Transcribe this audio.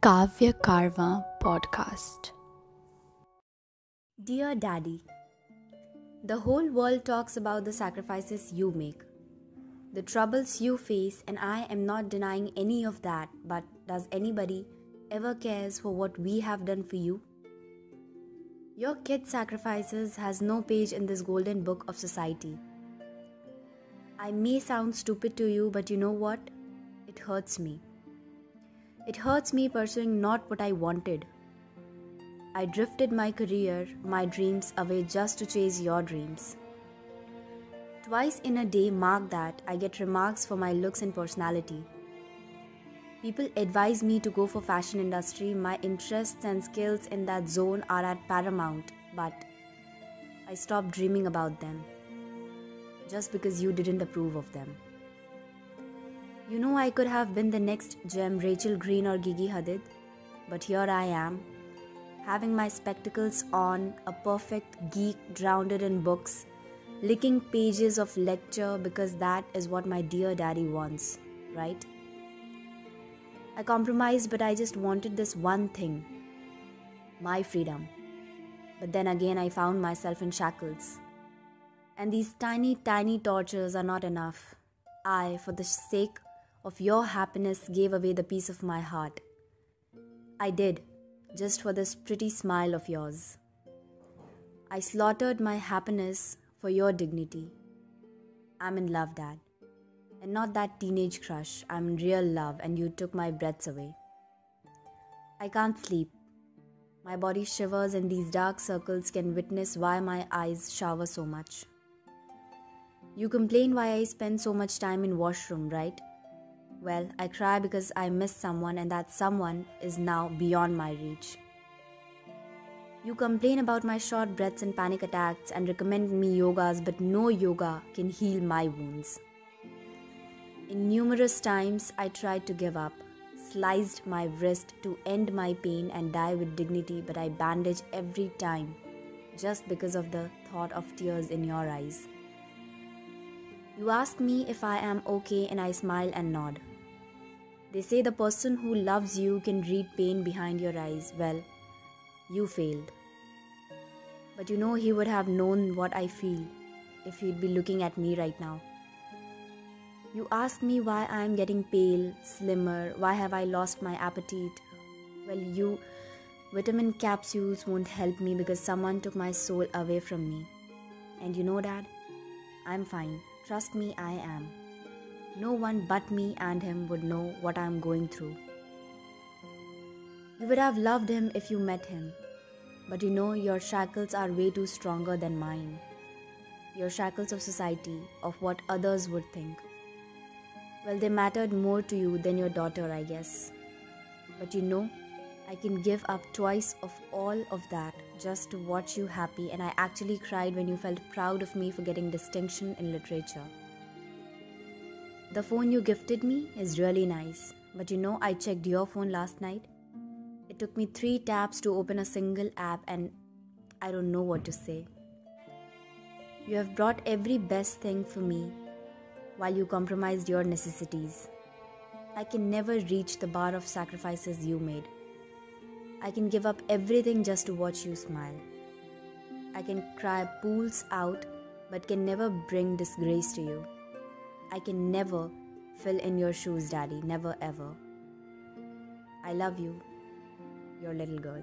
Kavya Karma podcast. Dear Daddy, the whole world talks about the sacrifices you make, the troubles you face, and I am not denying any of that. But does anybody ever cares for what we have done for you? Your kid sacrifices has no page in this golden book of society. I may sound stupid to you, but you know what? It hurts me. It hurts me pursuing not what I wanted. I drifted my career, my dreams away just to chase your dreams. Twice in a day, mark that, I get remarks for my looks and personality. People advise me to go for fashion industry. My interests and skills in that zone are at paramount, but I stopped dreaming about them just because you didn't approve of them. You know, I could have been the next gem Rachel Green or Gigi Hadid, but here I am, having my spectacles on, a perfect geek drowned in books, licking pages of lecture because that is what my dear daddy wants, right? I compromised, but I just wanted this one thing my freedom. But then again, I found myself in shackles. And these tiny, tiny tortures are not enough. I, for the sake of your happiness gave away the peace of my heart. I did, just for this pretty smile of yours. I slaughtered my happiness for your dignity. I'm in love, Dad. And not that teenage crush. I'm in real love, and you took my breaths away. I can't sleep. My body shivers, and these dark circles can witness why my eyes shower so much. You complain why I spend so much time in washroom, right? Well, I cry because I miss someone and that someone is now beyond my reach. You complain about my short breaths and panic attacks and recommend me yogas, but no yoga can heal my wounds. In numerous times, I tried to give up, sliced my wrist to end my pain and die with dignity, but I bandage every time just because of the thought of tears in your eyes. You ask me if I am okay, and I smile and nod. They say the person who loves you can read pain behind your eyes. Well, you failed. But you know, he would have known what I feel if he'd be looking at me right now. You ask me why I am getting pale, slimmer, why have I lost my appetite? Well, you vitamin capsules won't help me because someone took my soul away from me. And you know, Dad, I'm fine. Trust me, I am. No one but me and him would know what I am going through. You would have loved him if you met him, but you know your shackles are way too stronger than mine. Your shackles of society, of what others would think. Well, they mattered more to you than your daughter, I guess. But you know, I can give up twice of all of that just to watch you happy, and I actually cried when you felt proud of me for getting distinction in literature. The phone you gifted me is really nice, but you know, I checked your phone last night. It took me three taps to open a single app, and I don't know what to say. You have brought every best thing for me while you compromised your necessities. I can never reach the bar of sacrifices you made. I can give up everything just to watch you smile. I can cry pools out, but can never bring disgrace to you. I can never fill in your shoes, Daddy. Never ever. I love you, your little girl.